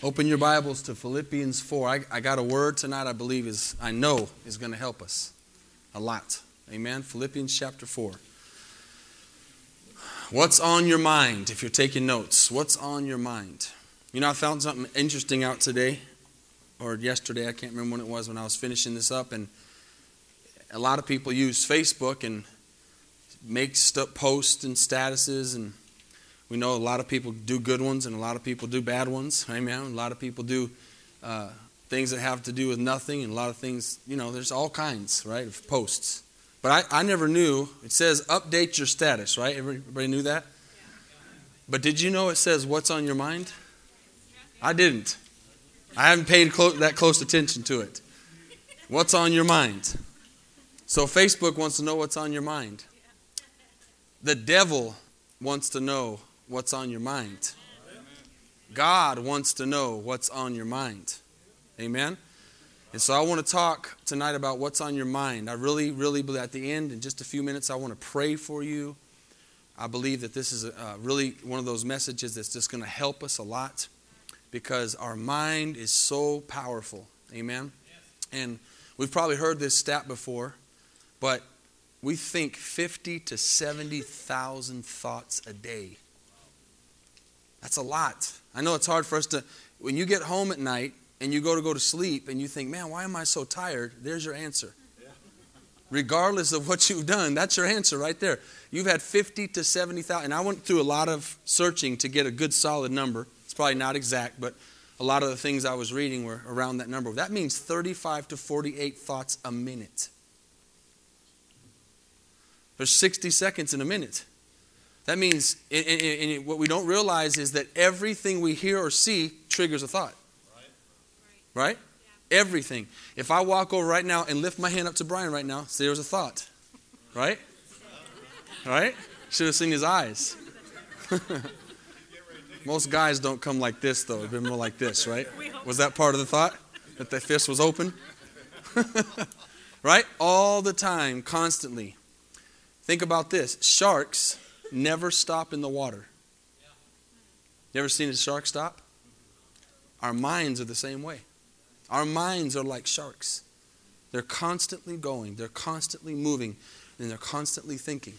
Open your Bibles to Philippians 4. I, I got a word tonight I believe is, I know, is going to help us a lot. Amen. Philippians chapter 4. What's on your mind if you're taking notes? What's on your mind? You know, I found something interesting out today or yesterday. I can't remember when it was when I was finishing this up. And a lot of people use Facebook and make stuff, posts and statuses. And we know a lot of people do good ones and a lot of people do bad ones. Amen. A lot of people do uh, things that have to do with nothing and a lot of things, you know, there's all kinds, right, of posts. But I, I never knew. It says update your status, right? Everybody knew that? But did you know it says what's on your mind? I didn't. I haven't paid clo- that close attention to it. What's on your mind? So Facebook wants to know what's on your mind. The devil wants to know what's on your mind. God wants to know what's on your mind. Amen? And so I want to talk tonight about what's on your mind. I really, really believe at the end, in just a few minutes, I want to pray for you. I believe that this is a, uh, really one of those messages that's just going to help us a lot because our mind is so powerful. Amen? And we've probably heard this stat before, but we think 50 to 70,000 thoughts a day. That's a lot. I know it's hard for us to, when you get home at night, and you go to go to sleep and you think, man, why am I so tired? There's your answer. Regardless of what you've done, that's your answer right there. You've had 50 to 70,000. And I went through a lot of searching to get a good solid number. It's probably not exact, but a lot of the things I was reading were around that number. That means 35 to 48 thoughts a minute. There's 60 seconds in a minute. That means, and, and, and what we don't realize is that everything we hear or see triggers a thought. Right? Yeah. Everything. If I walk over right now and lift my hand up to Brian right now, see, there's a thought. Right? Right? Should have seen his eyes. Most guys don't come like this, though. It'd been more like this, right? Was that part of the thought? That the fist was open? right? All the time, constantly. Think about this sharks never stop in the water. You ever seen a shark stop? Our minds are the same way. Our minds are like sharks. They're constantly going, they're constantly moving, and they're constantly thinking.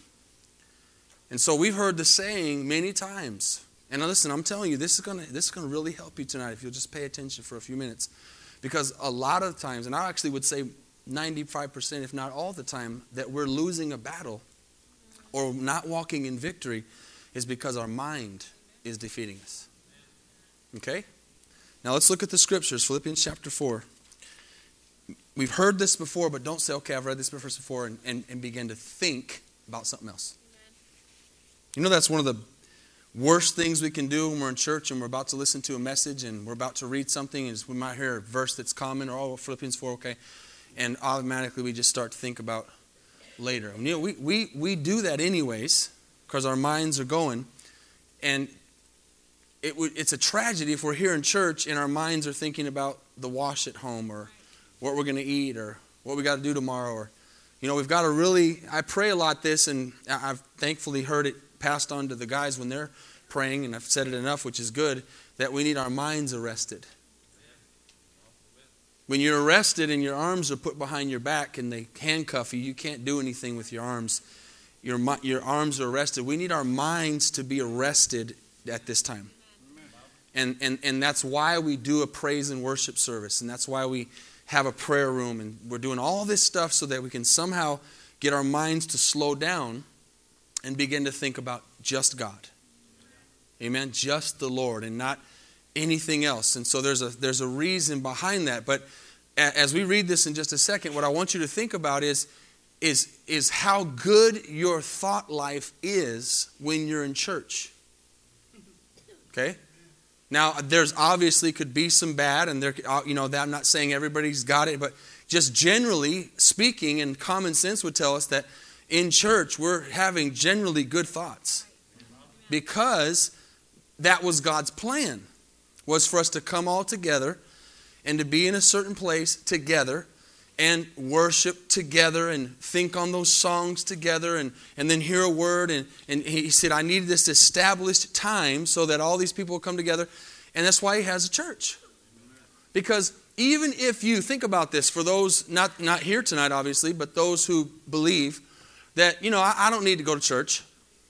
And so we've heard the saying many times. And listen, I'm telling you, this is gonna this is gonna really help you tonight if you'll just pay attention for a few minutes. Because a lot of times, and I actually would say 95%, if not all the time, that we're losing a battle or not walking in victory is because our mind is defeating us. Okay? Now let's look at the scriptures, Philippians chapter 4. We've heard this before, but don't say, okay, I've read this before, and, and, and begin to think about something else. You know, that's one of the worst things we can do when we're in church and we're about to listen to a message and we're about to read something, is we might hear a verse that's common or, oh, Philippians 4, okay, and automatically we just start to think about later. You know, we, we, we do that anyways because our minds are going. And it it's a tragedy if we're here in church and our minds are thinking about the wash at home or what we're going to eat or what we got to do tomorrow or you know we've got to really i pray a lot this and i've thankfully heard it passed on to the guys when they're praying and i've said it enough which is good that we need our minds arrested when you're arrested and your arms are put behind your back and they handcuff you you can't do anything with your arms your, your arms are arrested we need our minds to be arrested at this time and, and, and that's why we do a praise and worship service. And that's why we have a prayer room. And we're doing all this stuff so that we can somehow get our minds to slow down and begin to think about just God. Amen? Just the Lord and not anything else. And so there's a, there's a reason behind that. But as we read this in just a second, what I want you to think about is, is, is how good your thought life is when you're in church. Okay? Now, there's obviously could be some bad, and there, uh, you know, I'm not saying everybody's got it, but just generally speaking, and common sense would tell us that in church we're having generally good thoughts because that was God's plan was for us to come all together and to be in a certain place together and worship together and think on those songs together and, and then hear a word. And, and he said, I need this established time so that all these people will come together. And that's why he has a church. Because even if you think about this, for those not, not here tonight, obviously, but those who believe that, you know, I, I don't need to go to church.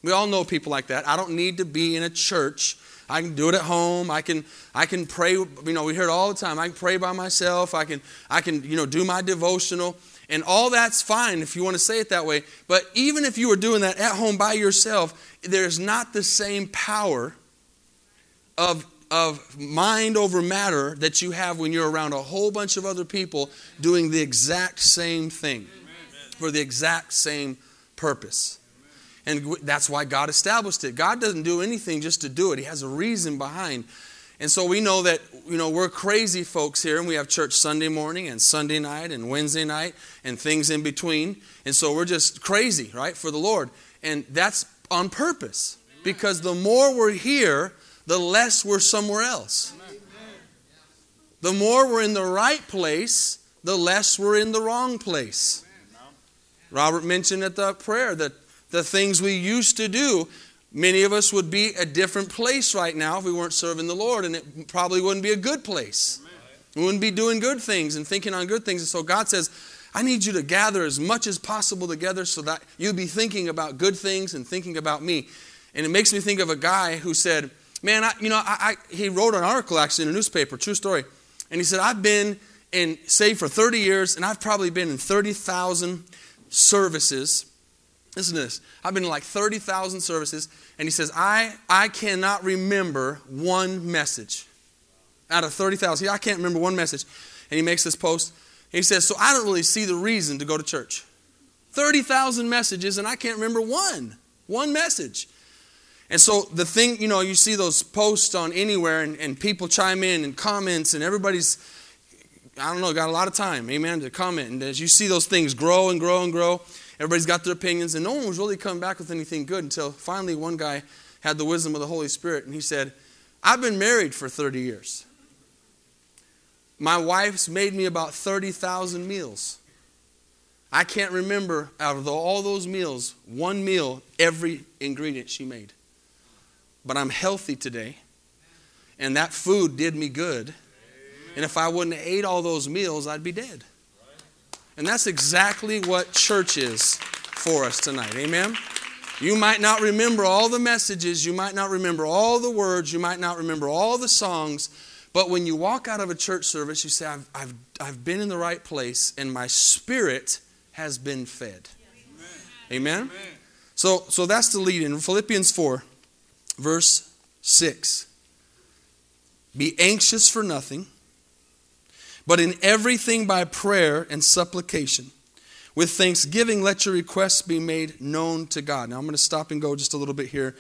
We all know people like that. I don't need to be in a church. I can do it at home. I can I can pray. You know, we hear it all the time. I can pray by myself. I can I can you know do my devotional, and all that's fine if you want to say it that way. But even if you were doing that at home by yourself, there's not the same power of of mind over matter that you have when you're around a whole bunch of other people doing the exact same thing for the exact same purpose. And that's why God established it. God doesn't do anything just to do it, He has a reason behind. And so we know that, you know, we're crazy folks here, and we have church Sunday morning and Sunday night and Wednesday night and things in between. And so we're just crazy, right, for the Lord. And that's on purpose. Because the more we're here, the less we're somewhere else. The more we're in the right place, the less we're in the wrong place. Robert mentioned at the prayer that the things we used to do, many of us would be a different place right now if we weren't serving the Lord, and it probably wouldn't be a good place. We wouldn't be doing good things and thinking on good things. And so God says, I need you to gather as much as possible together so that you'll be thinking about good things and thinking about me. And it makes me think of a guy who said, Man, I, you know, I, I, he wrote an article actually in a newspaper, true story. And he said, I've been in saved for 30 years, and I've probably been in 30,000 services Listen to this. I've been in like 30,000 services, and he says, I, I cannot remember one message. Out of 30,000, I can't remember one message. And he makes this post. He says, So I don't really see the reason to go to church. 30,000 messages, and I can't remember one. One message. And so the thing, you know, you see those posts on anywhere, and, and people chime in and comments, and everybody's, I don't know, got a lot of time, amen, to comment. And as you see those things grow and grow and grow, Everybody's got their opinions, and no one was really coming back with anything good until finally one guy had the wisdom of the Holy Spirit, and he said, I've been married for 30 years. My wife's made me about 30,000 meals. I can't remember out of all those meals, one meal, every ingredient she made. But I'm healthy today, and that food did me good. And if I wouldn't have ate all those meals, I'd be dead. And that's exactly what church is for us tonight. Amen? You might not remember all the messages, you might not remember all the words, you might not remember all the songs, but when you walk out of a church service, you say, I've, I've, I've been in the right place and my spirit has been fed. Amen? Amen? So, so that's the lead in Philippians 4, verse 6. Be anxious for nothing but in everything by prayer and supplication. With thanksgiving, let your requests be made known to God. Now, I'm going to stop and go just a little bit here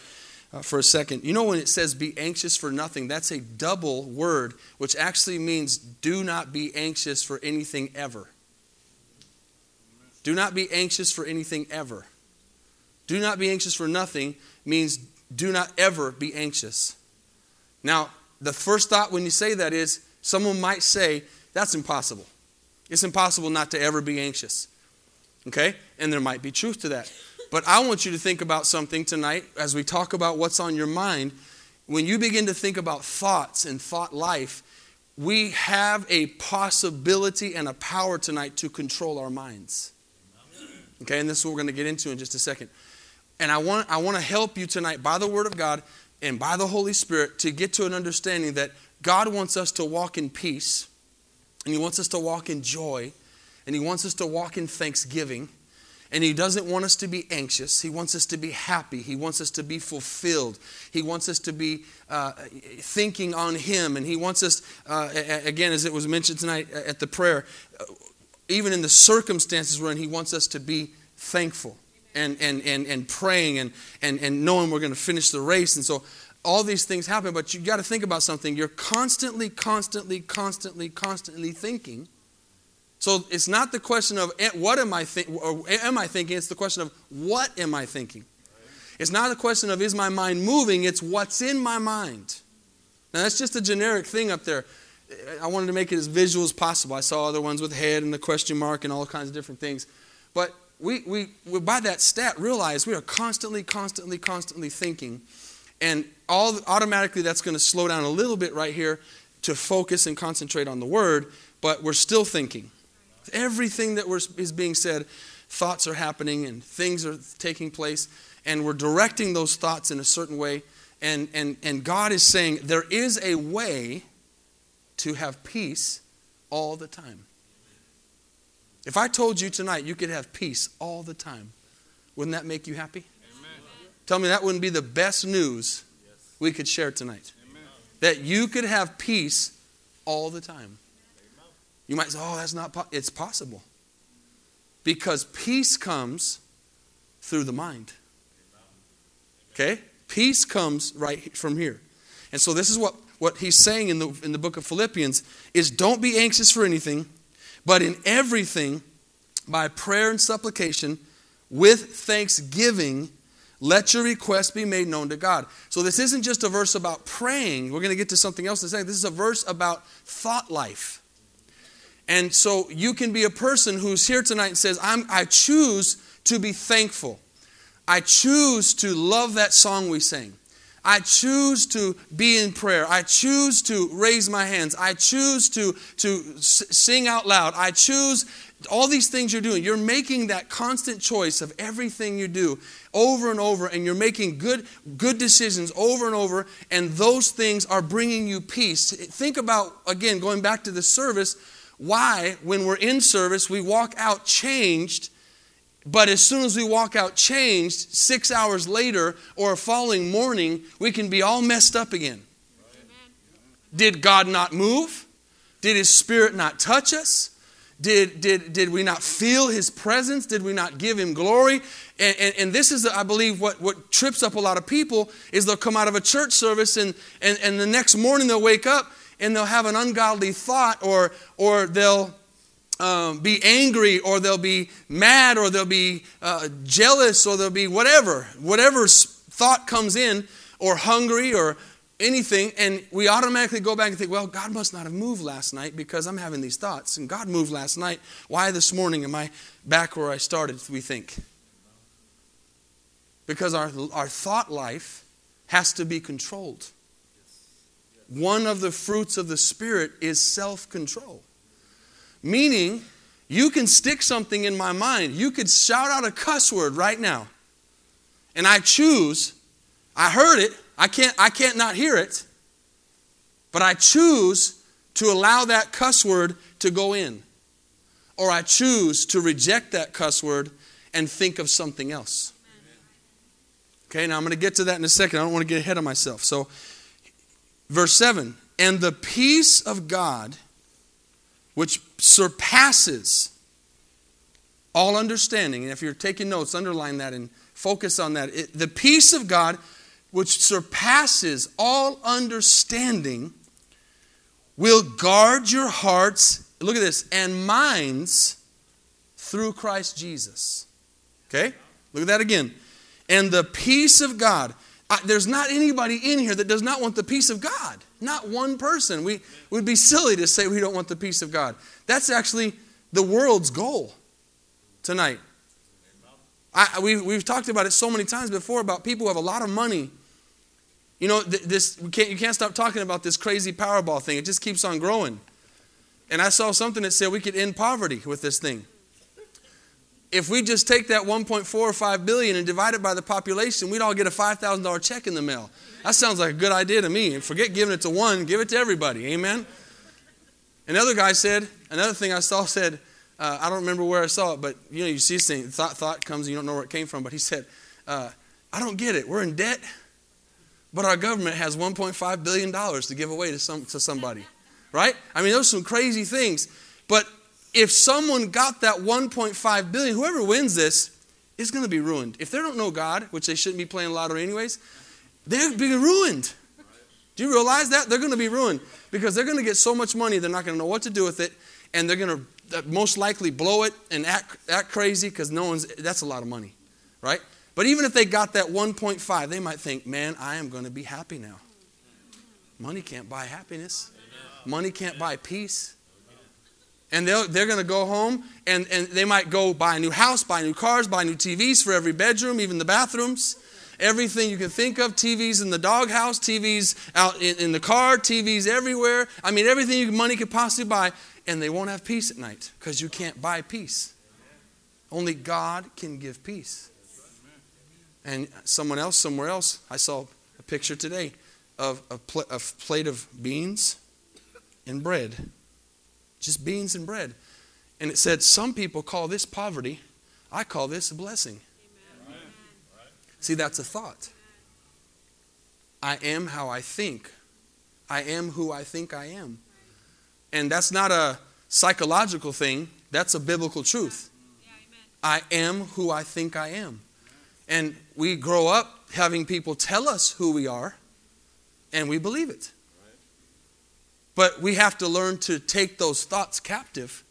uh, for a second. You know, when it says be anxious for nothing, that's a double word, which actually means do not be anxious for anything ever. Do not be anxious for anything ever. Do not be anxious for nothing means do not ever be anxious. Now, the first thought when you say that is someone might say, that's impossible. It's impossible not to ever be anxious. Okay? And there might be truth to that. But I want you to think about something tonight as we talk about what's on your mind. When you begin to think about thoughts and thought life, we have a possibility and a power tonight to control our minds. Okay, and this is what we're going to get into in just a second. And I want, I want to help you tonight by the Word of God and by the Holy Spirit to get to an understanding that God wants us to walk in peace and He wants us to walk in joy. And He wants us to walk in thanksgiving. And He doesn't want us to be anxious. He wants us to be happy. He wants us to be fulfilled. He wants us to be uh, thinking on Him. And He wants us, uh, again, as it was mentioned tonight at the prayer, uh, even in the circumstances we're in, He wants us to be thankful and, and, and, and praying and, and, and knowing we're going to finish the race. And so all these things happen, but you got to think about something. You're constantly, constantly, constantly, constantly thinking. So it's not the question of eh, what am I think or am I thinking? It's the question of what am I thinking. It's not a question of is my mind moving. It's what's in my mind. Now that's just a generic thing up there. I wanted to make it as visual as possible. I saw other ones with head and the question mark and all kinds of different things. But we, we, we by that stat realize we are constantly, constantly, constantly thinking And all automatically that's going to slow down a little bit right here to focus and concentrate on the word, but we're still thinking. Everything that is being said, thoughts are happening and things are taking place, and we're directing those thoughts in a certain way. And, and, and God is saying there is a way to have peace all the time. If I told you tonight you could have peace all the time, wouldn't that make you happy? Tell me that wouldn't be the best news we could share tonight. Amen. That you could have peace all the time. You might say, oh, that's not po-. It's possible. Because peace comes through the mind. Okay? Peace comes right from here. And so this is what what he's saying in the, in the book of Philippians is don't be anxious for anything, but in everything, by prayer and supplication, with thanksgiving, let your request be made known to God. So this isn't just a verse about praying. We're going to get to something else in a second. This is a verse about thought life. And so you can be a person who's here tonight and says, I choose to be thankful. I choose to love that song we sang. I choose to be in prayer. I choose to raise my hands. I choose to, to sing out loud. I choose all these things you're doing. You're making that constant choice of everything you do over and over, and you're making good, good decisions over and over, and those things are bringing you peace. Think about, again, going back to the service, why, when we're in service, we walk out changed but as soon as we walk out changed, six hours later or a following morning, we can be all messed up again. Did God not move? Did His Spirit not touch us? Did, did, did we not feel His presence? Did we not give Him glory? And, and, and, this is, I believe, what, what trips up a lot of people is they'll come out of a church service and, and, and the next morning they'll wake up and they'll have an ungodly thought or, or they'll um, be angry or they'll be mad or they'll be uh, jealous or they'll be whatever, whatever thought comes in or hungry or anything, and we automatically go back and think, well, God must not have moved last night because I'm having these thoughts. And God moved last night. Why this morning am I back where I started, we think? Because our, our thought life has to be controlled. One of the fruits of the Spirit is self control. Meaning, you can stick something in my mind. You could shout out a cuss word right now. And I choose, I heard it, I can't, I can't not hear it, but I choose to allow that cuss word to go in. Or I choose to reject that cuss word and think of something else. Okay, now I'm going to get to that in a second. I don't want to get ahead of myself. So, verse 7 And the peace of God which surpasses all understanding. And if you're taking notes, underline that and focus on that. It, the peace of God, which surpasses all understanding, will guard your hearts, look at this, and minds through Christ Jesus. Okay? Look at that again. And the peace of God. I, there's not anybody in here that does not want the peace of God. Not one person. We would be silly to say we don't want the peace of God. That's actually the world's goal tonight. I, we, we've talked about it so many times before about people who have a lot of money. You know, this, can't, you can't stop talking about this crazy Powerball thing. It just keeps on growing. And I saw something that said we could end poverty with this thing if we just take that 1.45 billion and divide it by the population, we'd all get a $5,000 check in the mail. That sounds like a good idea to me. And Forget giving it to one, give it to everybody. Amen. Another guy said, another thing I saw said, uh, I don't remember where I saw it, but you know, you see this thing, thought, thought comes and you don't know where it came from, but he said, uh, I don't get it. We're in debt, but our government has $1.5 billion to give away to, some, to somebody. Right? I mean, those are some crazy things. But if someone got that 1.5 billion, whoever wins this is going to be ruined. If they don't know God, which they shouldn't be playing lottery anyways, they're being ruined. Do you realize that? They're going to be ruined because they're going to get so much money, they're not going to know what to do with it, and they're going to uh, most likely blow it and act, act crazy because no one's, that's a lot of money, right? But even if they got that 1.5, they might think, man, I am going to be happy now. Money can't buy happiness, money can't buy peace. And they're, going to go home and, and they might go buy a new house, buy new cars, buy new TVs for every bedroom, even the bathrooms. everything you can think of TVs in the doghouse, TVs out in, in the car, TVs everywhere. I mean, everything money could possibly buy, and they won't have peace at night because you can't buy peace. Only God can give peace. And someone else, somewhere else, I saw a picture today of a, pl- a plate of beans and bread. Just beans and bread. And it said, Some people call this poverty. I call this a blessing. See, that's a thought. I am how I think. I am who I think I am. And that's not a psychological thing, that's a biblical truth. I am who I think I am. And we grow up having people tell us who we are, and we believe it. But we have to learn to take those thoughts captive.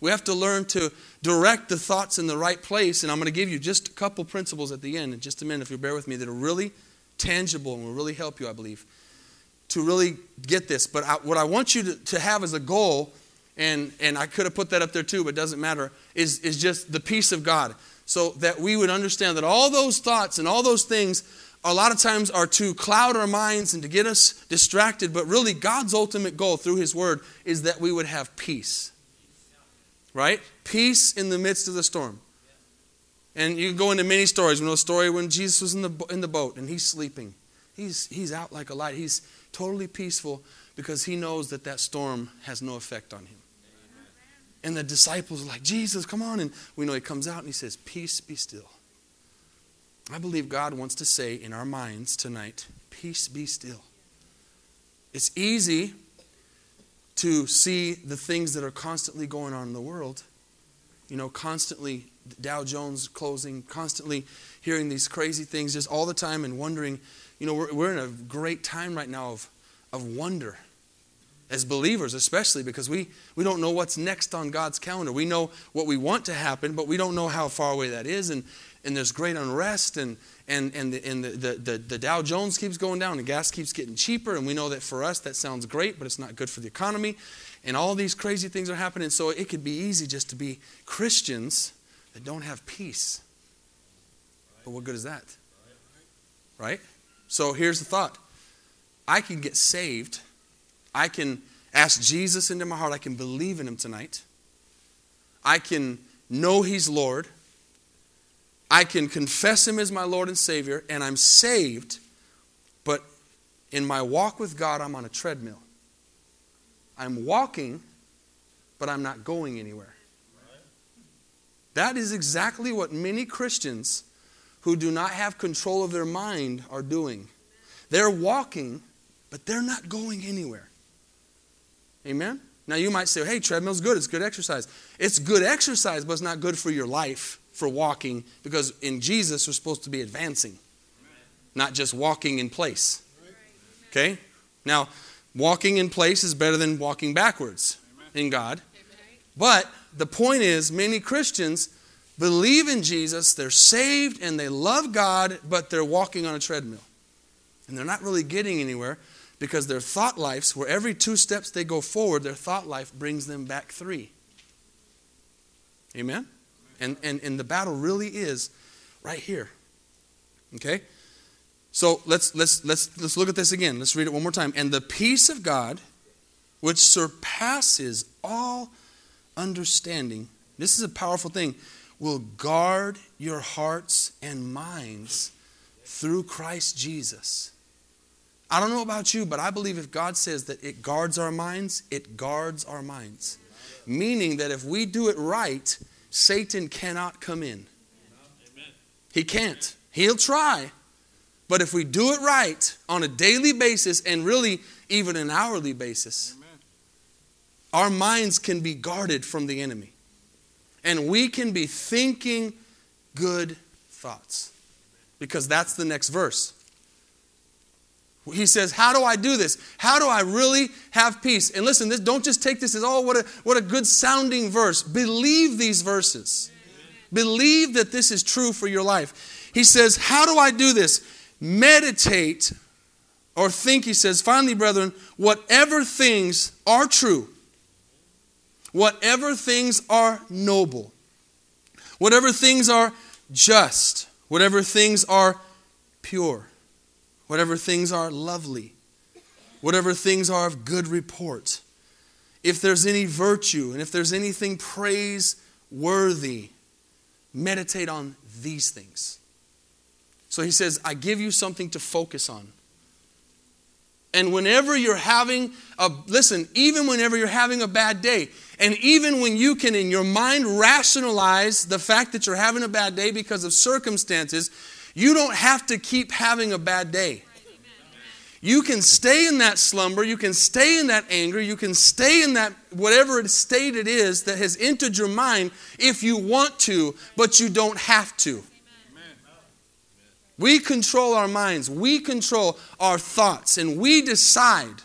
We have to learn to direct the thoughts in the right place. And I'm going to give you just a couple principles at the end in just a minute, if you'll bear with me, that are really tangible and will really help you, I believe, to really get this. But I, what I want you to, to have as a goal, and, and I could have put that up there too, but it doesn't matter, is, is just the peace of God. So that we would understand that all those thoughts and all those things a lot of times are to cloud our minds and to get us distracted, but really God's ultimate goal through His Word is that we would have peace. Right? Peace in the midst of the storm. And you go into many stories. We know a story when Jesus was in the, in the boat and he's sleeping. He's, he's out like a light. He's totally peaceful because he knows that that storm has no effect on him. And the disciples are like, Jesus, come on. And we know he comes out and he says, Peace be still. I believe God wants to say in our minds tonight, Peace be still. It's easy to see the things that are constantly going on in the world. You know, constantly Dow Jones closing, constantly hearing these crazy things just all the time and wondering. You know, we're, we're in a great time right now of, of wonder as believers, especially because we, we don't know what's next on God's calendar. We know what we want to happen, but we don't know how far away that is. And, and there's great unrest, and, and, and, the, and the, the, the, Dow Jones keeps going down, and gas keeps getting cheaper. And we know that for us, that sounds great, but it's not good for the economy. And all these crazy things are happening. So it could be easy just to be Christians that don't have peace. But what good is that? Right? So here's the thought I can get saved I can ask Jesus into my heart. I can believe in him tonight. I can know he's Lord. I can confess him as my Lord and Savior, and I'm saved, but in my walk with God, I'm on a treadmill. I'm walking, but I'm not going anywhere. That is exactly what many Christians who do not have control of their mind are doing. They're walking, but they're not going anywhere. Amen? Now you might say, hey, treadmill's good. It's good exercise. It's good exercise, but it's not good for your life, for walking, because in Jesus we're supposed to be advancing, not just walking in place. Okay? Now, walking in place is better than walking backwards in God. But the point is, many Christians believe in Jesus, they're saved, and they love God, but they're walking on a treadmill. And they're not really getting anywhere because their thought lives, where every two steps they go forward, their thought life brings them back three. Amen? And, and, and the battle really is right here. Okay? So let's, let's, let's, let's look at this again. Let's read it one more time. And the peace of God, which surpasses all understanding, this is a powerful thing, will guard your hearts and minds through Christ Jesus. I don't know about you, but I believe if God says that it guards our minds, it guards our minds. Meaning that if we do it right, Satan cannot come in. He can't. He'll try. But if we do it right on a daily basis and really even an hourly basis, our minds can be guarded from the enemy. And we can be thinking good thoughts. Because that's the next verse. He says, How do I do this? How do I really have peace? And listen, this, don't just take this as, oh, what a, what a good sounding verse. Believe these verses. Believe that this is true for your life. He says, How do I do this? Meditate or think, he says, finally, brethren, whatever things are true, whatever things are noble, whatever things are just, whatever things are pure, whatever things are lovely, whatever things are of good report, if there's any virtue and if there's anything praiseworthy, meditate on these things. So he says, I give you something to focus on. And whenever you're having a, listen, even whenever you're having a bad day, and even when you can in your mind rationalize the fact that you're having a bad day because of circumstances, you don't have to keep having a bad day. You can stay in that slumber, you can stay in that anger, you can stay in that whatever state it is that has entered your mind if you want to, but you don't have to. We control our minds, we control our thoughts, and we decide,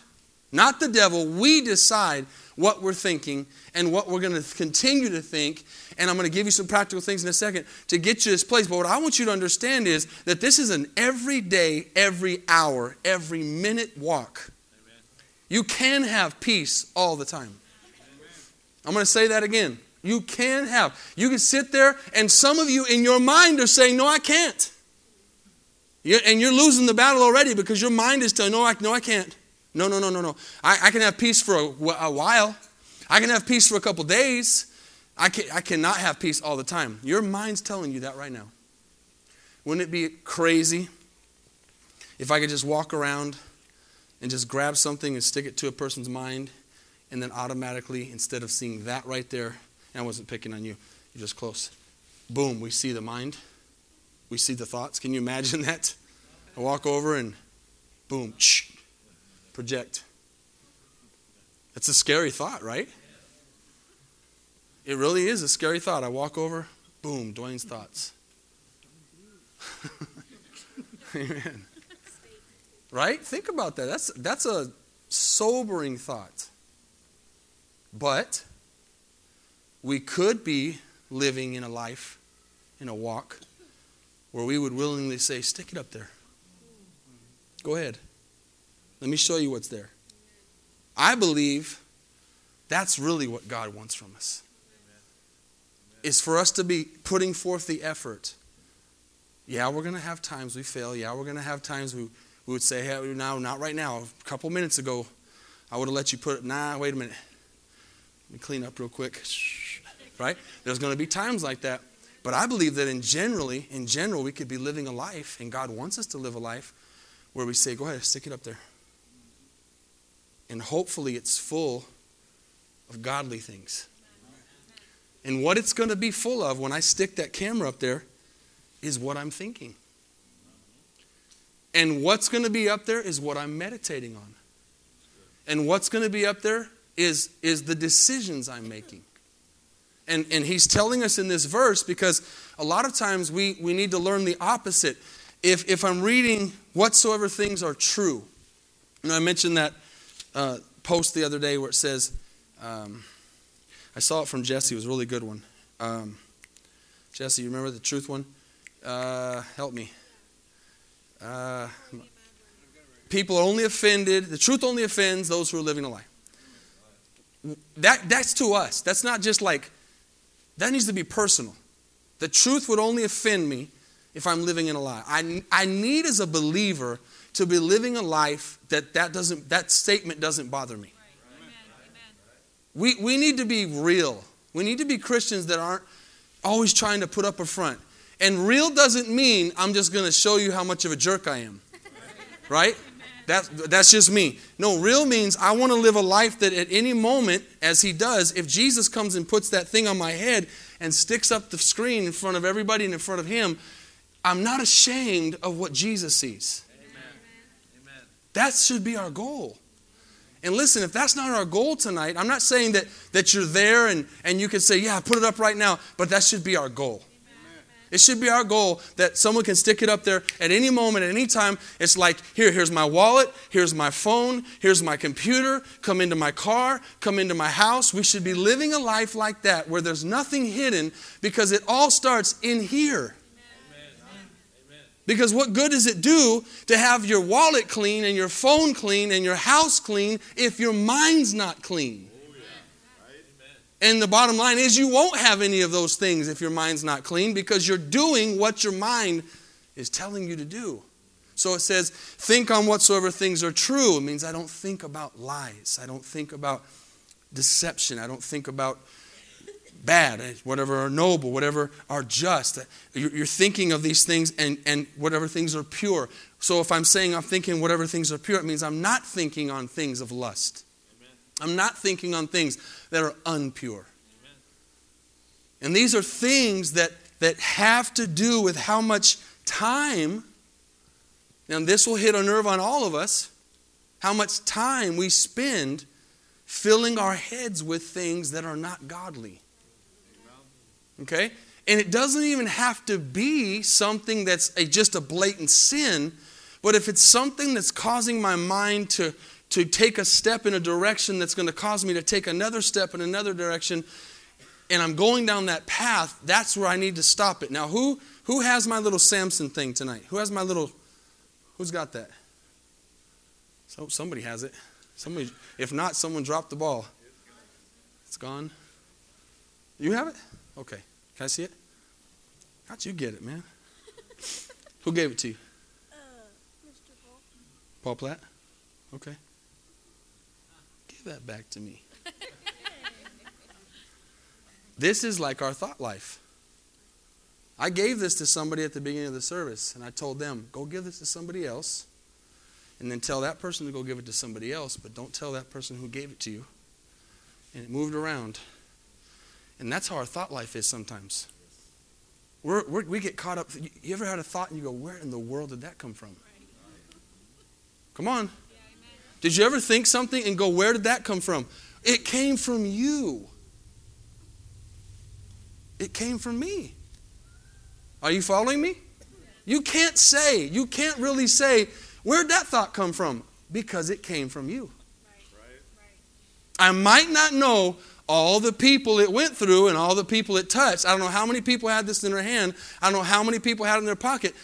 not the devil, we decide what we're thinking and what we're going to continue to think. And I'm going to give you some practical things in a second to get you this place. But what I want you to understand is that this is an everyday, every hour, every minute walk. You can have peace all the time. I'm going to say that again. You can have. You can sit there, and some of you in your mind are saying, No, I can't. You're, and you're losing the battle already because your mind is telling, no, I, no, I can't. No, no, no, no, no. I, I can have peace for a, a, while. I can have peace for a couple days. I, can, I cannot have peace all the time. Your mind's telling you that right now. Wouldn't it be crazy if I could just walk around and just grab something and stick it to a person's mind and then automatically, instead of seeing that right there, and I wasn't picking on you, you're just close, boom, we see the mind we see the thoughts. Can you imagine that? I walk over and boom, shh, project. That's a scary thought, right? It really is a scary thought. I walk over, boom, Dwayne's thoughts. Amen. Right? Think about that. That's, that's a sobering thought. But we could be living in a life, in a walk where we would willingly say, Stick it up there. Go ahead. Let me show you what's there. I believe that's really what God wants from us. Is for us to be putting forth the effort. Yeah, we're going to have times we fail. Yeah, we're going to have times we, we would say, hey, now, not right now. A couple minutes ago, I would have let you put it. Nah, wait a minute. Let me clean up real quick. Right? There's going to be times like that. But I believe that in generally, in general, we could be living a life, and God wants us to live a life where we say, go ahead, stick it up there. And hopefully it's full of godly things. And what it's going to be full of when I stick that camera up there is what I'm thinking. And what's going to be up there is what I'm meditating on. And what's going to be up there is, is the decisions I'm making. And, and he's telling us in this verse because a lot of times we, we need to learn the opposite. If, if I'm reading whatsoever things are true, and I mentioned that uh, post the other day where it says, um, I saw it from Jesse, it was a really good one. Um, Jesse, you remember the truth one? Uh, help me. Uh, people are only offended, the truth only offends those who are living a lie. That, that's to us. That's not just like that needs to be personal. The truth would only offend me if I'm living in a lie. I, I need, as a believer, to be living a life that that, doesn't, that statement doesn't bother me. We, we need to be real. We need to be Christians that aren't always trying to put up a front. And real doesn't mean I'm just going to show you how much of a jerk I am. Right? That, that's just me. No, real means I want to live a life that at any moment, as he does, if Jesus comes and puts that thing on my head and sticks up the screen in front of everybody and in front of him, I'm not ashamed of what Jesus sees. Amen. That should be our goal. And listen, if that's not our goal tonight, I'm not saying that, that you're there and, and you can say, yeah, put it up right now, but that should be our goal. It should be our goal that someone can stick it up there at any moment, at any time. It's like, here, here's my wallet, here's my phone, here's my computer, come into my car, come into my house. We should be living a life like that where there's nothing hidden because it all starts in here. Because what good does it do to have your wallet clean and your phone clean and your house clean if your mind's not clean? And the bottom line is, you won't have any of those things if your mind's not clean because you're doing what your mind is telling you to do. So it says, think on whatsoever things are true. It means I don't think about lies. I don't think about deception. I don't think about bad, whatever are noble, whatever are just. You're thinking of these things and, and whatever things are pure. So if I'm saying I'm thinking whatever things are pure, it means I'm not thinking on things of lust. Amen. I'm not thinking on things that are unpure. Amen. And these are things that, that have to do with how much time and this will hit a nerve on all of us how much time we spend filling our heads with things that are not godly. Okay? And it doesn't even have to be something that's a, just a blatant sin, but if it's something that's causing my mind to, to take a step in a direction that's going to cause me to take another step in another direction, and I'm going down that path, that's where I need to stop it. Now, who, who has my little Samson thing tonight? Who has my little Who's got that? So somebody has it. Somebody, if not, someone dropped the ball. It's gone. You have it? Okay. Can I see it? How'd you get it, man? Who gave it to you? Uh, Mr. Paul. Paul Platt? Okay. Give that back to me. this is like our thought life. I gave this to somebody at the beginning of the service, and I told them, go give this to somebody else, and then tell that person to go give it to somebody else, but don't tell that person who gave it to you. And it moved around. And that's how our thought life is sometimes. We're, we're, we get caught up. You ever had a thought and you go, where in the world did that come from? Come on. Did you ever think something and go, where did that come from? It came from you. It came from me. Are you following me? You can't say, you can't really say, where'd that thought come from? Because it came from you. I might not know all the people it went through and all the people it touched. I don't know how many people had this in their hand. I don't know how many people had it in their pocket.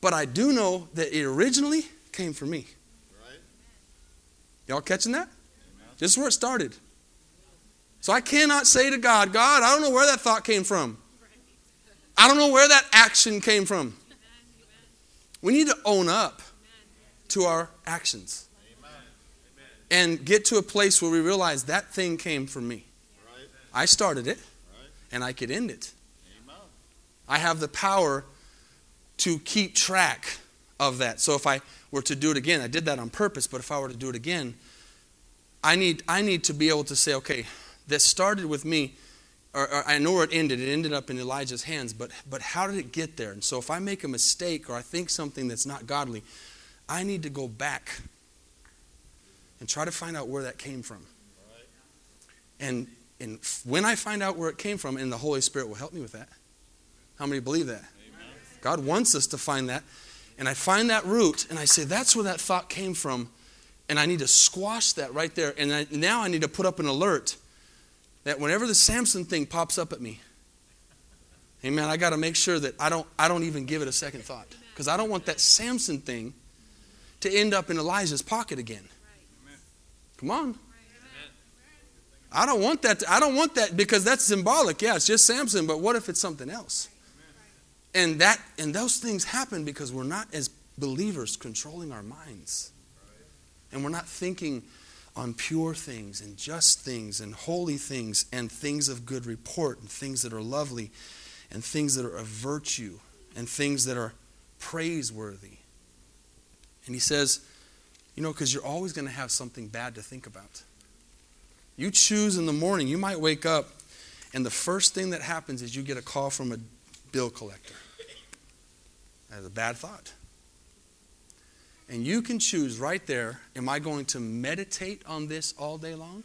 But I do know that it originally came from me. Y'all catching that? This is where it started. So I cannot say to God, God, I don't know where that thought came from. I don't know where that action came from. We need to own up to our actions and get to a place where we realize that thing came from me. I started it and I could end it. I have the power to keep track of that. So if I were to do it again, I did that on purpose, but if I were to do it again, I need, I need to be able to say, okay, this started with me or, or, I know where it ended. It ended up in Elijah's hands, but, but how did it get there? And so if I make a mistake or I think something that's not godly, I need to go back and try to find out where that came from. And, and when I find out where it came from, and the Holy Spirit will help me with that. How many believe that? Amen. God wants us to find that. And I find that root, and I say, that's where that thought came from. And I need to squash that right there. And I, now I need to put up an alert that whenever the Samson thing pops up at me, amen, I got to make sure that I don't, I don't even give it a second thought. Because I don't want that Samson thing to end up in Elijah's pocket again. Come on. I don't want that. To, I don't want that because that's symbolic. Yeah, it's just Samson, but what if it's something else? And that and those things happen because we're not as believers controlling our minds. And we're not thinking on pure things and just things and holy things and things of good report and things that are lovely and things that are of virtue and things that are praiseworthy. And he says, you know, because you're always going to have something bad to think about. You choose in the morning, you might wake up, and the first thing that happens is you get a call from a bill collector. That's a bad thought. And you can choose right there am I going to meditate on this all day long?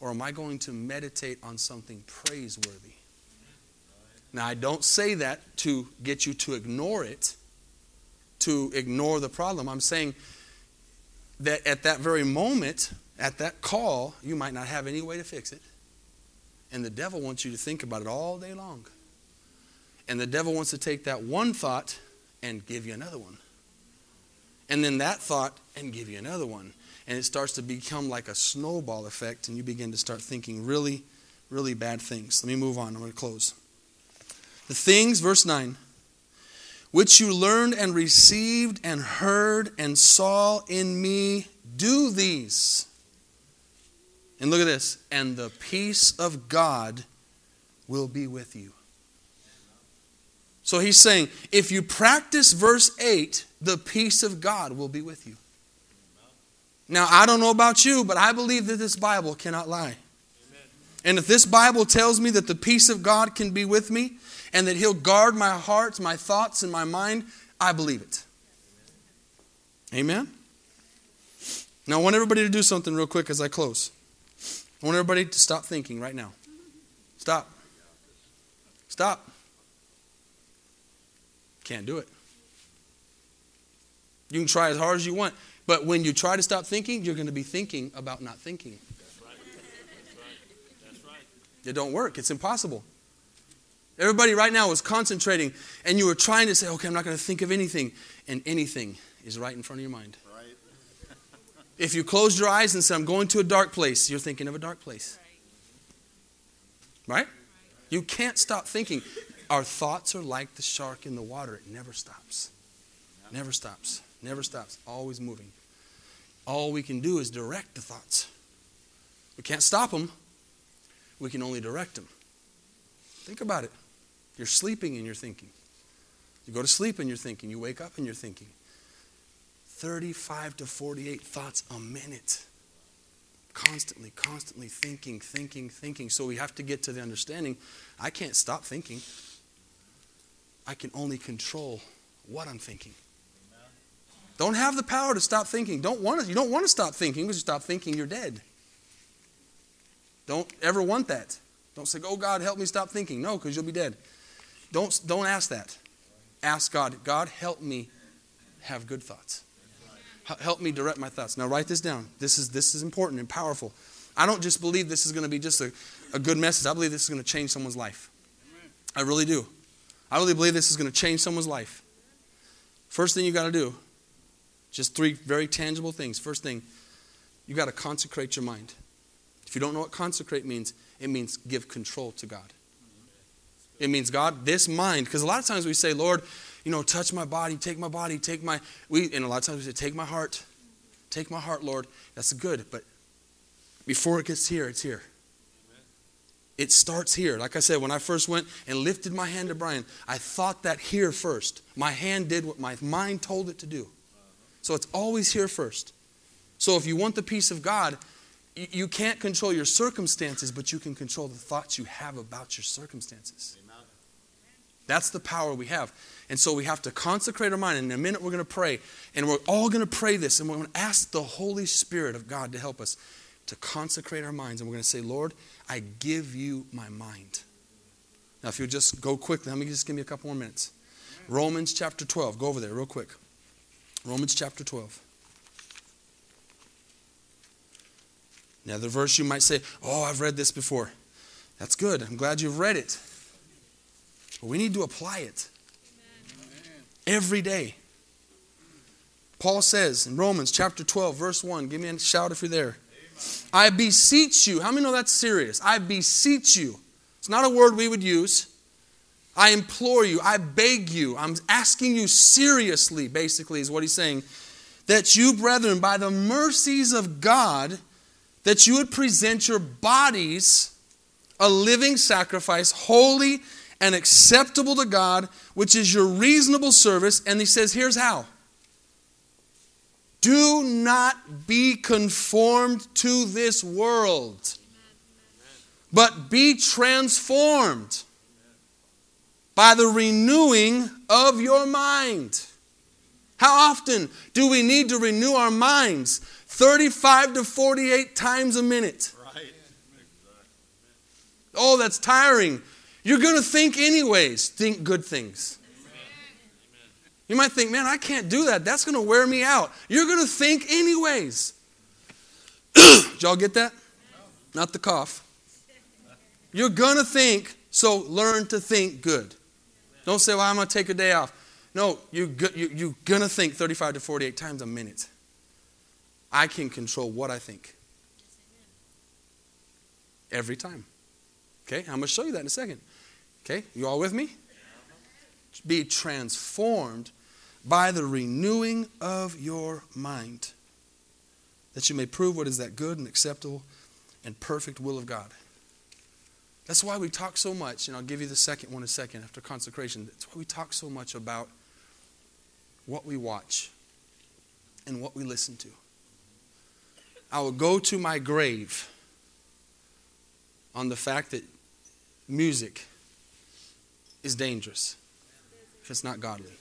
Or am I going to meditate on something praiseworthy? Now, I don't say that to get you to ignore it, to ignore the problem. I'm saying that at that very moment, at that call, you might not have any way to fix it. And the devil wants you to think about it all day long. And the devil wants to take that one thought and give you another one and then that thought and give you another one. And it starts to become like a snowball effect, and you begin to start thinking really, really bad things. Let me move on. I'm going to close. The things, verse 9, which you learned and received and heard and saw in me, do these. And look at this. And the peace of God will be with you. So he's saying, if you practice verse 8, the peace of God will be with you. Now, I don't know about you, but I believe that this Bible cannot lie. And if this Bible tells me that the peace of God can be with me and that He'll guard my heart, my thoughts, and my mind, I believe it. Amen? Now, I want everybody to do something real quick as I close. I want everybody to stop thinking right now. Stop. Stop. Can't do it. You can try as hard as you want, but when you try to stop thinking, you're going to be thinking about not thinking. That's right. That's right. That's right. It don't work. It's impossible. Everybody right now is concentrating, and you were trying to say, okay, I'm not going to think of anything, and anything is right in front of your mind. If you close your eyes and say, I'm going to a dark place, you're thinking of a dark place. Right? You can't stop thinking. Our thoughts are like the shark in the water, it never stops. Never stops. Never stops. Always moving. All we can do is direct the thoughts. We can't stop them, we can only direct them. Think about it. You're sleeping and you're thinking. You go to sleep and you're thinking. You wake up and you're thinking. 35 to 48 thoughts a minute. Constantly, constantly thinking, thinking, thinking. So we have to get to the understanding I can't stop thinking. I can only control what I'm thinking. Don't have the power to stop thinking. Don't want to, you don't want to stop thinking because you stop thinking, you're dead. Don't ever want that. Don't say, oh God, help me stop thinking. No, because you'll be dead. Don't, don't ask that. Ask God, God, help me have good thoughts. Help me direct my thoughts. Now write this down. This is, this is important and powerful. I don't just believe this is going to be just a, a good message. I believe this is going to change someone's life. I really do. I really believe this is going to change someone's life. First thing you got to do, just three very tangible things. First thing, you got to consecrate your mind. If you don't know what consecrate means, it means give control to God. It means, God, this mind, because a lot of times we say, Lord, you know, touch my body, take my body, take my, we, and a lot of times we say, take my heart, take my heart, Lord. That's good, but before it gets here, it's here. It starts here. Like I said, when I first went and lifted my hand to Brian, I thought that here first. My hand did what my mind told it to do. So it's always here first. So if you want the peace of God, you can't control your circumstances, but you can control the thoughts you have about your circumstances. That's the power we have. And so we have to consecrate our mind. And in a minute, we're going to pray. And we're all going to pray this. And we're going to ask the Holy Spirit of God to help us to consecrate our minds. And we're going to say, Lord, I give you my mind. Now, if you'll just go quickly, let me just give me a couple more minutes. Romans chapter 12. Go over there real quick. Romans chapter 12. Now, the verse you might say, Oh, I've read this before. That's good. I'm glad you've read it. We need to apply it Amen. every day. Paul says in Romans chapter 12, verse 1, give me a shout if you're there. Amen. I beseech you. How many know that's serious? I beseech you. It's not a word we would use. I implore you. I beg you. I'm asking you seriously, basically, is what he's saying. That you, brethren, by the mercies of God, that you would present your bodies a living sacrifice, holy and acceptable to God, which is your reasonable service. And he says, here's how. Do not be conformed to this world, but be transformed by the renewing of your mind. How often do we need to renew our minds? 35 to 48 times a minute. Right. Oh, that's tiring. You're going to think anyways. Think good things. You might think, man, I can't do that. That's going to wear me out. You're going to think anyways. Did y'all get that? Not the cough. You're going to think, so learn to think good. Don't say, well, I'm going to take a day off. No, you, you're going to think 35 to 48 times a minute. I can control what I think. Every time. Okay, I'm going to show you that in a second. Okay, you all with me? be transformed by the renewing of your mind, that you may prove what is that good and acceptable and perfect will of God. That's why we talk so much, and I'll give you the second one a second after consecration. That's why we talk so much about what we watch and what we listen to. I will go to my grave on the fact that music is dangerous if it's not godly.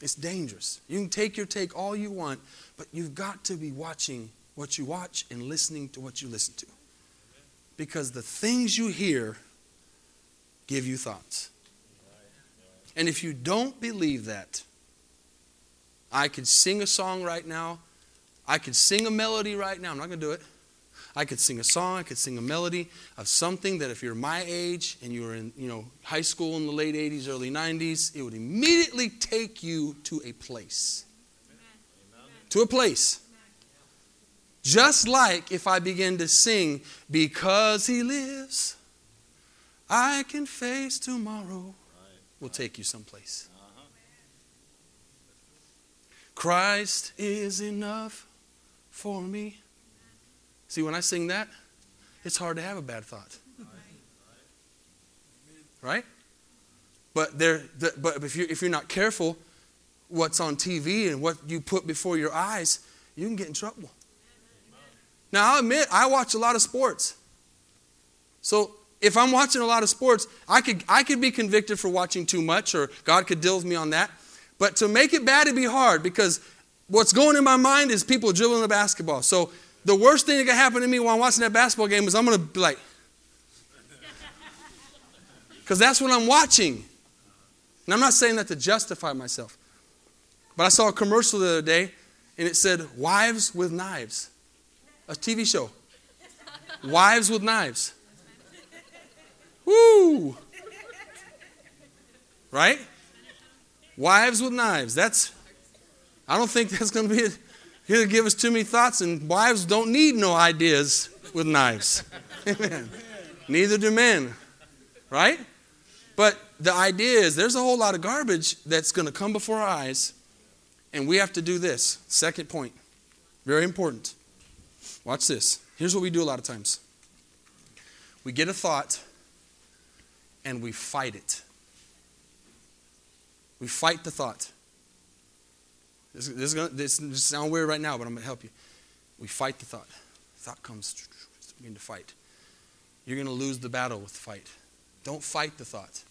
It's dangerous. You can take your take all you want, but you've got to be watching what you watch and listening to what you listen to. Because the things you hear give you thoughts. And if you don't believe that, I could sing a song right now. I could sing a melody right now. I'm not going to do it. I could sing a song, I could sing a melody of something that if you're my age and you were in, you know, high school in the late 80s, early 90s, it would immediately take you to a place. Amen. To a place. Just like if I begin to sing, Because He lives, I can face tomorrow, will take you someplace. Christ is enough for me. See, when I sing that, it's hard to have a bad thought. Right? But there, but if you if you're not careful, what's on TV and what you put before your eyes, you can get in trouble. Now, I'll admit, I watch a lot of sports. So if I'm watching a lot of sports, I could, I could be convicted for watching too much, or God could deal with me on that. But to make it bad, it'd be hard because what's going in my mind is people dribbling the basketball. So the worst thing that could happen to me while I'm watching that basketball game is I'm going to be like, because that's what I'm watching. And I'm not saying that to justify myself. But I saw a commercial the other day and it said, Wives with Knives. A TV show. Wives with Knives. Woo! Right? Wives with Knives. That's, I don't think that's going to be He'll give us too many thoughts, and wives don't need no ideas with knives. Amen. Neither do men. Right? But the idea is there's a whole lot of garbage that's going to come before our eyes, and we have to do this. Second point. Very important. Watch this. Here's what we do a lot of times we get a thought and we fight it. We fight the thought. This, this is gonna this, this sound weird right now, but I'm going to help you. We fight the thought. Thought comes, begin to fight. You're going to lose the battle with fight. Don't fight the thought.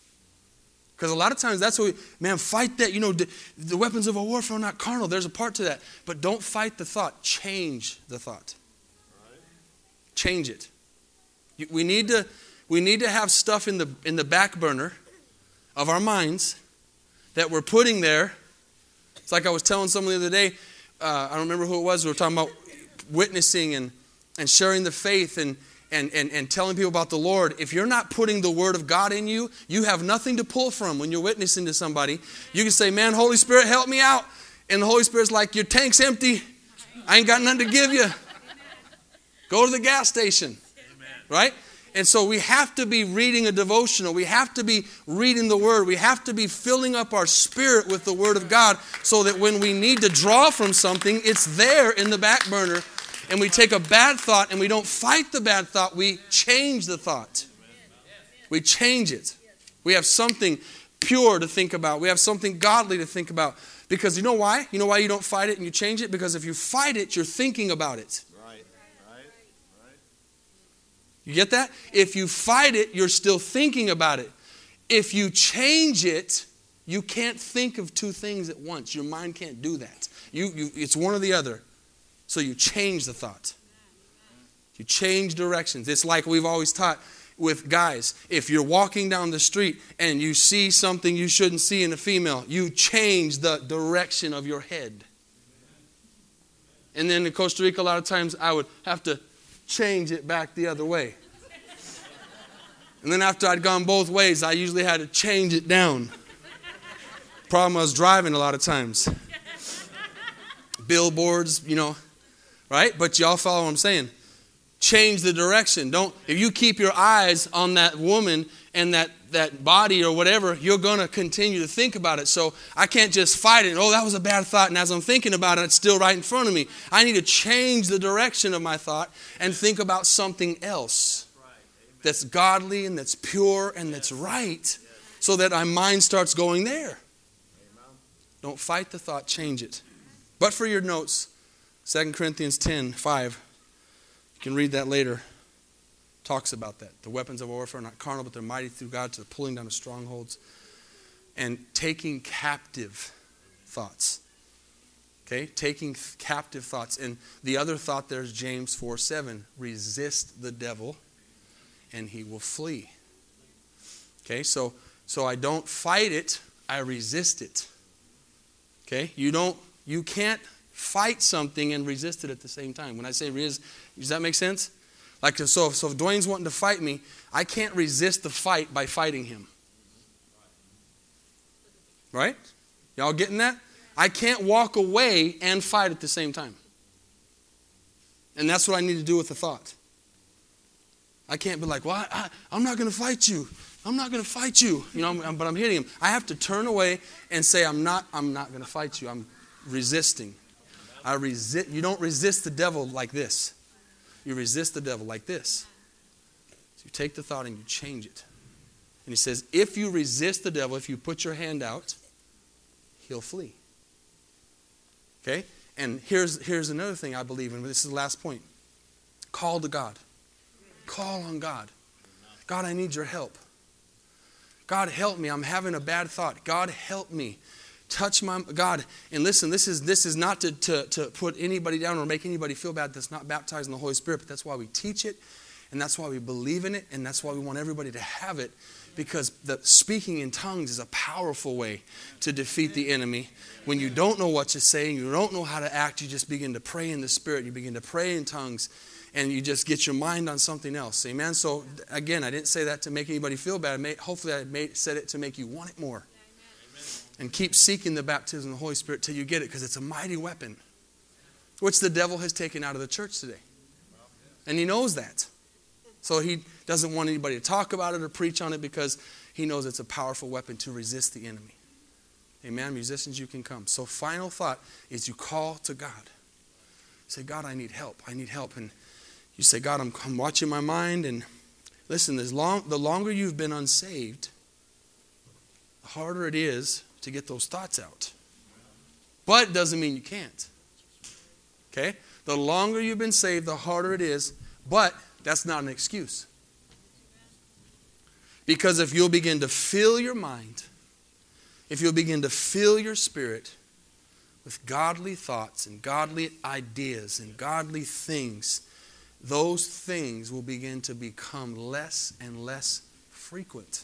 Because a lot of times that's what we, man, fight that. You know, the, the, weapons of our warfare are not carnal. There's a part to that. But don't fight the thought. Change the thought. Change it. We need to, we need to have stuff in the, in the back burner of our minds that we're putting there it's like I was telling someone the other day, uh, I don't remember who it was, we were talking about witnessing and, and sharing the faith and, and, and, and telling people about the Lord. If you're not putting the Word of God in you, you have nothing to pull from when you're witnessing to somebody. You can say, Man, Holy Spirit, help me out. And the Holy Spirit's like, Your tank's empty. I ain't got nothing to give you. Go to the gas station. Right? And so we have to be reading a devotional. We have to be reading the Word. We have to be filling up our spirit with the Word of God so that when we need to draw from something, it's there in the back burner. And we take a bad thought and we don't fight the bad thought, we change the thought. We change it. We have something pure to think about, we have something godly to think about. Because you know why? You know why you don't fight it and you change it? Because if you fight it, you're thinking about it. You get that? If you fight it, you're still thinking about it. If you change it, you can't think of two things at once. Your mind can't do that. You, you, it's one or the other. So you change the thought. You change directions. It's like we've always taught with guys. If you're walking down the street and you see something you shouldn't see in a female, you change the direction of your head. And then in Costa Rica, a lot of times I would have to change it back the other way. And then after I'd gone both ways, I usually had to change it down. Problem I was driving a lot of times. Billboards, you know, right? But y'all follow what I'm saying. change the direction. Don't if you keep your eyes on that woman and that that body or whatever, you're going to continue to think about it. So I can't just fight it. Oh, that was a bad thought. And as I'm thinking about it, it's still right in front of me. I need to change the direction of my thought and think about something else that's godly and that's pure and that's right so that my mind starts going there. Don't fight the thought, change it. But for your notes, 2 Corinthians 10 5, you can read that later talks about that. The weapons of warfare are not carnal, but they're mighty through God to the pulling down of strongholds and taking captive thoughts. Okay? Taking captive thoughts. And the other thought there's James 4 7. Resist the devil and he will flee. Okay? So, so I don't fight it, I resist it. Okay? You don't, you can't fight something and resist it at the same time. When I say resist, does that make sense? Like, so, so if Dwayne's wanting to fight me, I can't resist the fight by fighting him. Right? Y'all getting that? I can't walk away and fight at the same time. And that's what I need to do with the thought. I can't be like, well, I, am not going to fight you. I'm not going to fight you. You know, but I'm hitting him. I have to turn away and say, I'm not, I'm not going to fight you. I'm resisting. I resist. You don't resist the devil like this. You resist the devil like this. So you take the thought and you change it. And he says, if you resist the devil, if you put your hand out, he'll flee. Okay? And here's, here's another thing I believe in. This is the last point. Call to God. Call on God. God, I need your help. God, help me. I'm having a bad thought. God, help me touch my God. And listen, this is this is not to, to, to put anybody down or make anybody feel bad that's not baptized in the Holy Spirit, but that's why we teach it, and that's why we believe in it, and that's why we want everybody to have it. Because the speaking in tongues is a powerful way to defeat the enemy. When you don't know what to say and you don't know how to act, you just begin to pray in the Spirit. You begin to pray in tongues and you just get your mind on something else. Amen. So again, I didn't say that to make anybody feel bad. I hopefully, I said it to make you want it more and keep seeking the baptism of the Holy Spirit till you get it because it's a mighty weapon, which the devil has taken out of the church today. And he knows that. So he doesn't want anybody to talk about it or preach on it because he knows it's a powerful weapon to resist the enemy. Amen. Musicians, you can come. So, final thought is you call to God. Say, God, I need help. I need help. And you say, God, I'm, I'm watching my mind. And listen, as long, the longer you've been unsaved, the harder it is to get those thoughts out. But it doesn't mean you can't. Okay? The longer you've been saved, the harder it is, but that's not an excuse. Because if you'll begin to fill your mind, if you'll begin to fill your spirit with godly thoughts and godly ideas and godly things, those things will begin to become less and less frequent.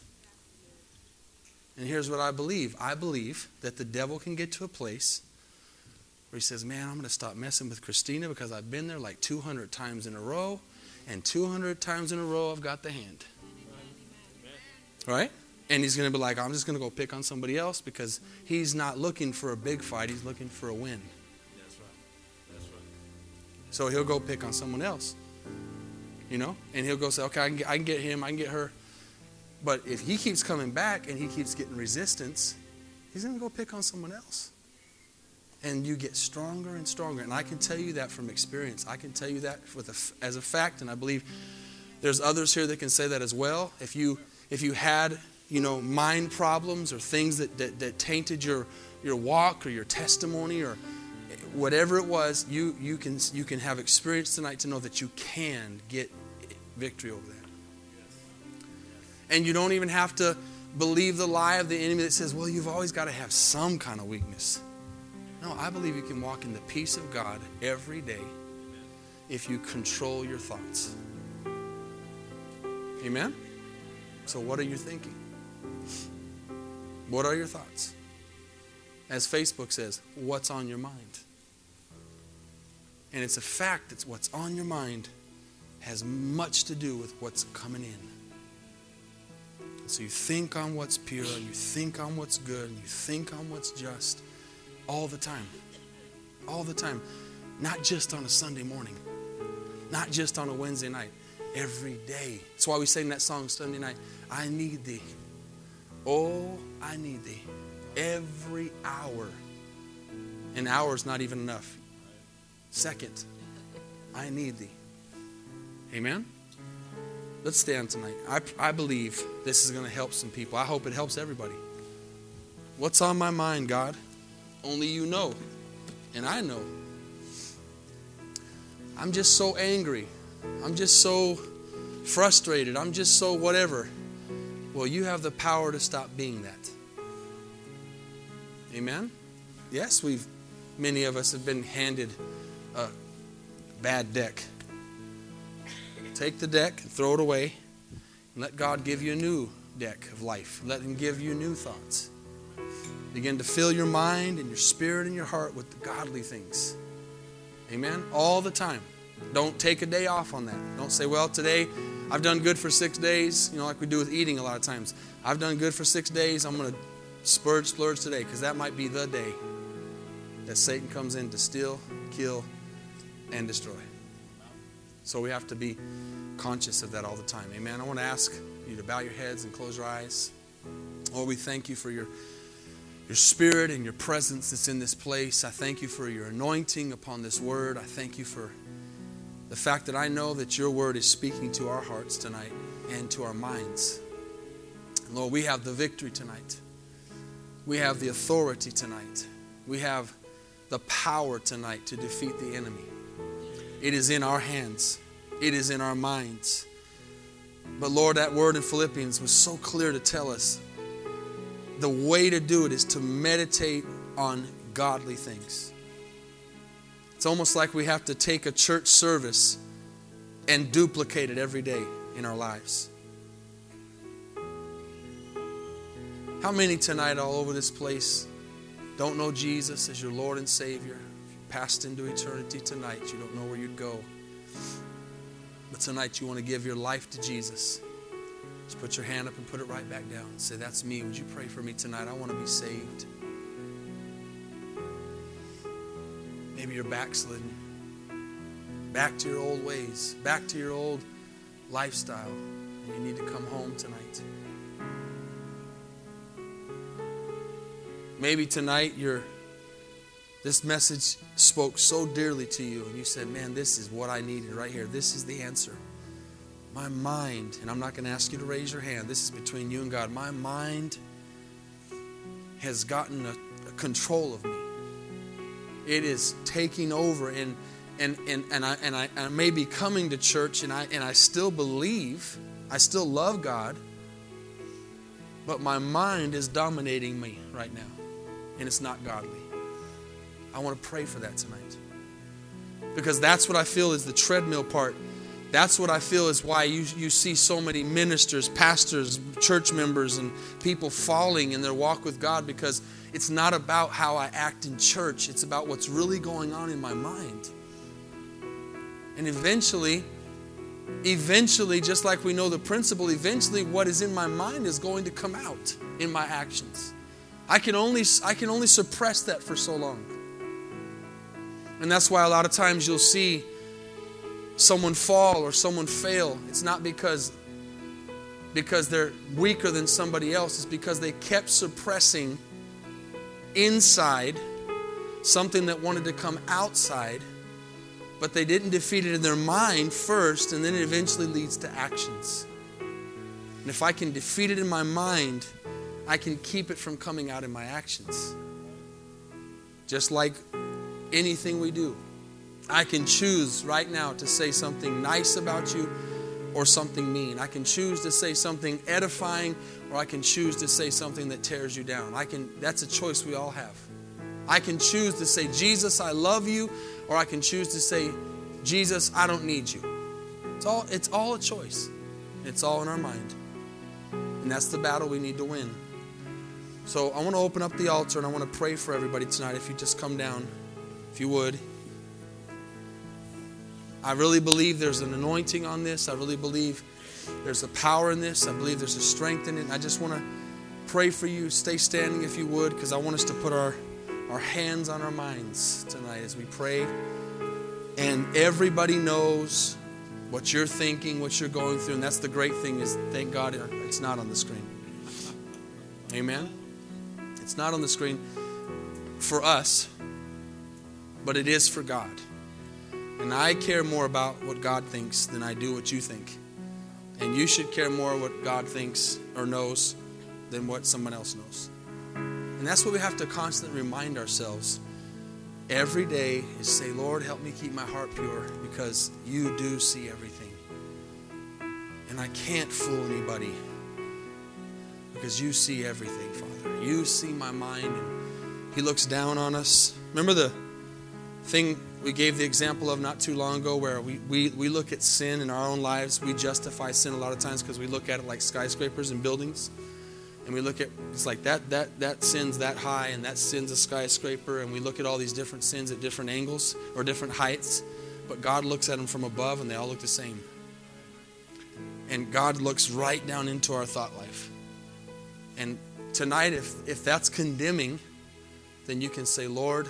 And here's what I believe I believe that the devil can get to a place where he says, Man, I'm going to stop messing with Christina because I've been there like 200 times in a row, and 200 times in a row I've got the hand. Right? And he's going to be like, I'm just going to go pick on somebody else because he's not looking for a big fight, he's looking for a win. That's right. That's right. So he'll go pick on someone else. You know? And he'll go say, okay, I can get, I can get him, I can get her. But if he keeps coming back and he keeps getting resistance, he's going to go pick on someone else. And you get stronger and stronger. And I can tell you that from experience. I can tell you that a, as a fact, and I believe there's others here that can say that as well. If you if you had you know mind problems or things that, that, that tainted your your walk or your testimony or whatever it was, you you can you can have experience tonight to know that you can get victory over that. And you don't even have to believe the lie of the enemy that says, well, you've always got to have some kind of weakness. No, I believe you can walk in the peace of God every day if you control your thoughts. Amen? So, what are you thinking? What are your thoughts? As Facebook says, what's on your mind? And it's a fact that what's on your mind has much to do with what's coming in. So you think on what's pure, and you think on what's good, and you think on what's just all the time. All the time. Not just on a Sunday morning. not just on a Wednesday night, every day. That's why we sing that song Sunday night. I need thee. Oh, I need thee. Every hour. An hour is not even enough. Second, I need thee. Amen? Let's stand tonight. I, I believe this is going to help some people. I hope it helps everybody. What's on my mind, God? Only you know. And I know. I'm just so angry. I'm just so frustrated. I'm just so whatever. Well, you have the power to stop being that. Amen? Yes, we've, many of us have been handed a bad deck. Take the deck and throw it away and let God give you a new deck of life. Let Him give you new thoughts. Begin to fill your mind and your spirit and your heart with the godly things. Amen? All the time. Don't take a day off on that. Don't say, well, today I've done good for six days, you know, like we do with eating a lot of times. I've done good for six days. I'm going to splurge, splurge today because that might be the day that Satan comes in to steal, kill, and destroy. So we have to be conscious of that all the time. Amen. I want to ask you to bow your heads and close your eyes. Lord, we thank you for your your spirit and your presence that's in this place. I thank you for your anointing upon this word. I thank you for the fact that I know that your word is speaking to our hearts tonight and to our minds. Lord, we have the victory tonight. We have the authority tonight. We have the power tonight to defeat the enemy. It is in our hands, it is in our minds. But Lord, that word in Philippians was so clear to tell us the way to do it is to meditate on godly things. It's almost like we have to take a church service and duplicate it every day in our lives. How many tonight, all over this place, don't know Jesus as your Lord and Savior? Passed into eternity tonight, you don't know where you'd go. But tonight, you want to give your life to Jesus. Just put your hand up and put it right back down. Say, That's me. Would you pray for me tonight? I want to be saved. Maybe you're backslidden. Back to your old ways, back to your old lifestyle, and you need to come home tonight. Maybe tonight you're this message spoke so dearly to you, and you said, Man, this is what I needed right here. This is the answer. My mind, and I'm not going to ask you to raise your hand, this is between you and God. My mind has gotten a, a control of me. It is taking over, and, and, and, and, I, and I, I may be coming to church, and I, and I still believe, I still love God, but my mind is dominating me right now, and it's not godly. I want to pray for that tonight. Because that's what I feel is the treadmill part. That's what I feel is why you, you see so many ministers, pastors, church members, and people falling in their walk with God because it's not about how I act in church, it's about what's really going on in my mind. And eventually, eventually, just like we know the principle, eventually what is in my mind is going to come out in my actions. I can only, I can only suppress that for so long. And that's why a lot of times you'll see someone fall or someone fail. It's not because because they're weaker than somebody else, it's because they kept suppressing inside something that wanted to come outside, but they didn't defeat it in their mind first, and then it eventually leads to actions. And if I can defeat it in my mind, I can keep it from coming out in my actions. Just like anything we do. I can choose right now to say something nice about you or something mean. I can choose to say something edifying or I can choose to say something that tears you down. I can that's a choice we all have. I can choose to say Jesus, I love you or I can choose to say Jesus, I don't need you. It's all it's all a choice. It's all in our mind. And that's the battle we need to win. So I want to open up the altar and I want to pray for everybody tonight if you just come down if you would. I really believe there's an anointing on this. I really believe there's a power in this. I believe there's a strength in it. I just want to pray for you. Stay standing if you would, because I want us to put our, our hands on our minds tonight as we pray. And everybody knows what you're thinking, what you're going through. And that's the great thing is, thank God it's not on the screen. Amen? It's not on the screen for us, but it is for God. And I care more about what God thinks than I do what you think. And you should care more what God thinks or knows than what someone else knows. And that's what we have to constantly remind ourselves every day is say, Lord, help me keep my heart pure because you do see everything. And I can't fool anybody because you see everything, Father. You see my mind and He looks down on us. Remember the thing we gave the example of not too long ago where we, we, we look at sin in our own lives. We justify sin a lot of times because we look at it like skyscrapers and buildings. And we look at it's like that that that sin's that high and that sin's a skyscraper and we look at all these different sins at different angles or different heights, but God looks at them from above and they all look the same. And God looks right down into our thought life. And tonight if if that's condemning, then you can say, "Lord,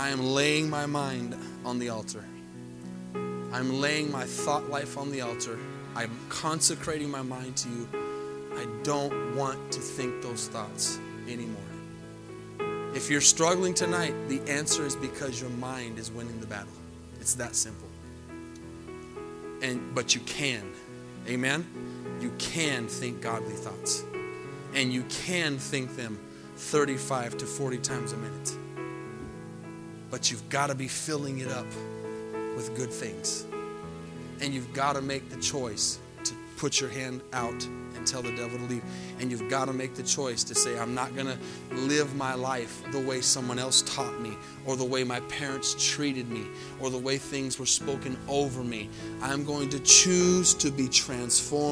I am laying my mind on the altar. I'm laying my thought life on the altar. I'm consecrating my mind to you. I don't want to think those thoughts anymore. If you're struggling tonight, the answer is because your mind is winning the battle. It's that simple. And but you can. Amen. You can think godly thoughts. And you can think them 35 to 40 times a minute but you've got to be filling it up with good things. And you've got to make the choice to put your hand out and tell the devil to leave. And you've got to make the choice to say, I'm not going to live my life the way someone else taught me, or the way my parents treated me, or the way things were spoken over me. I'm going to choose to be transformed.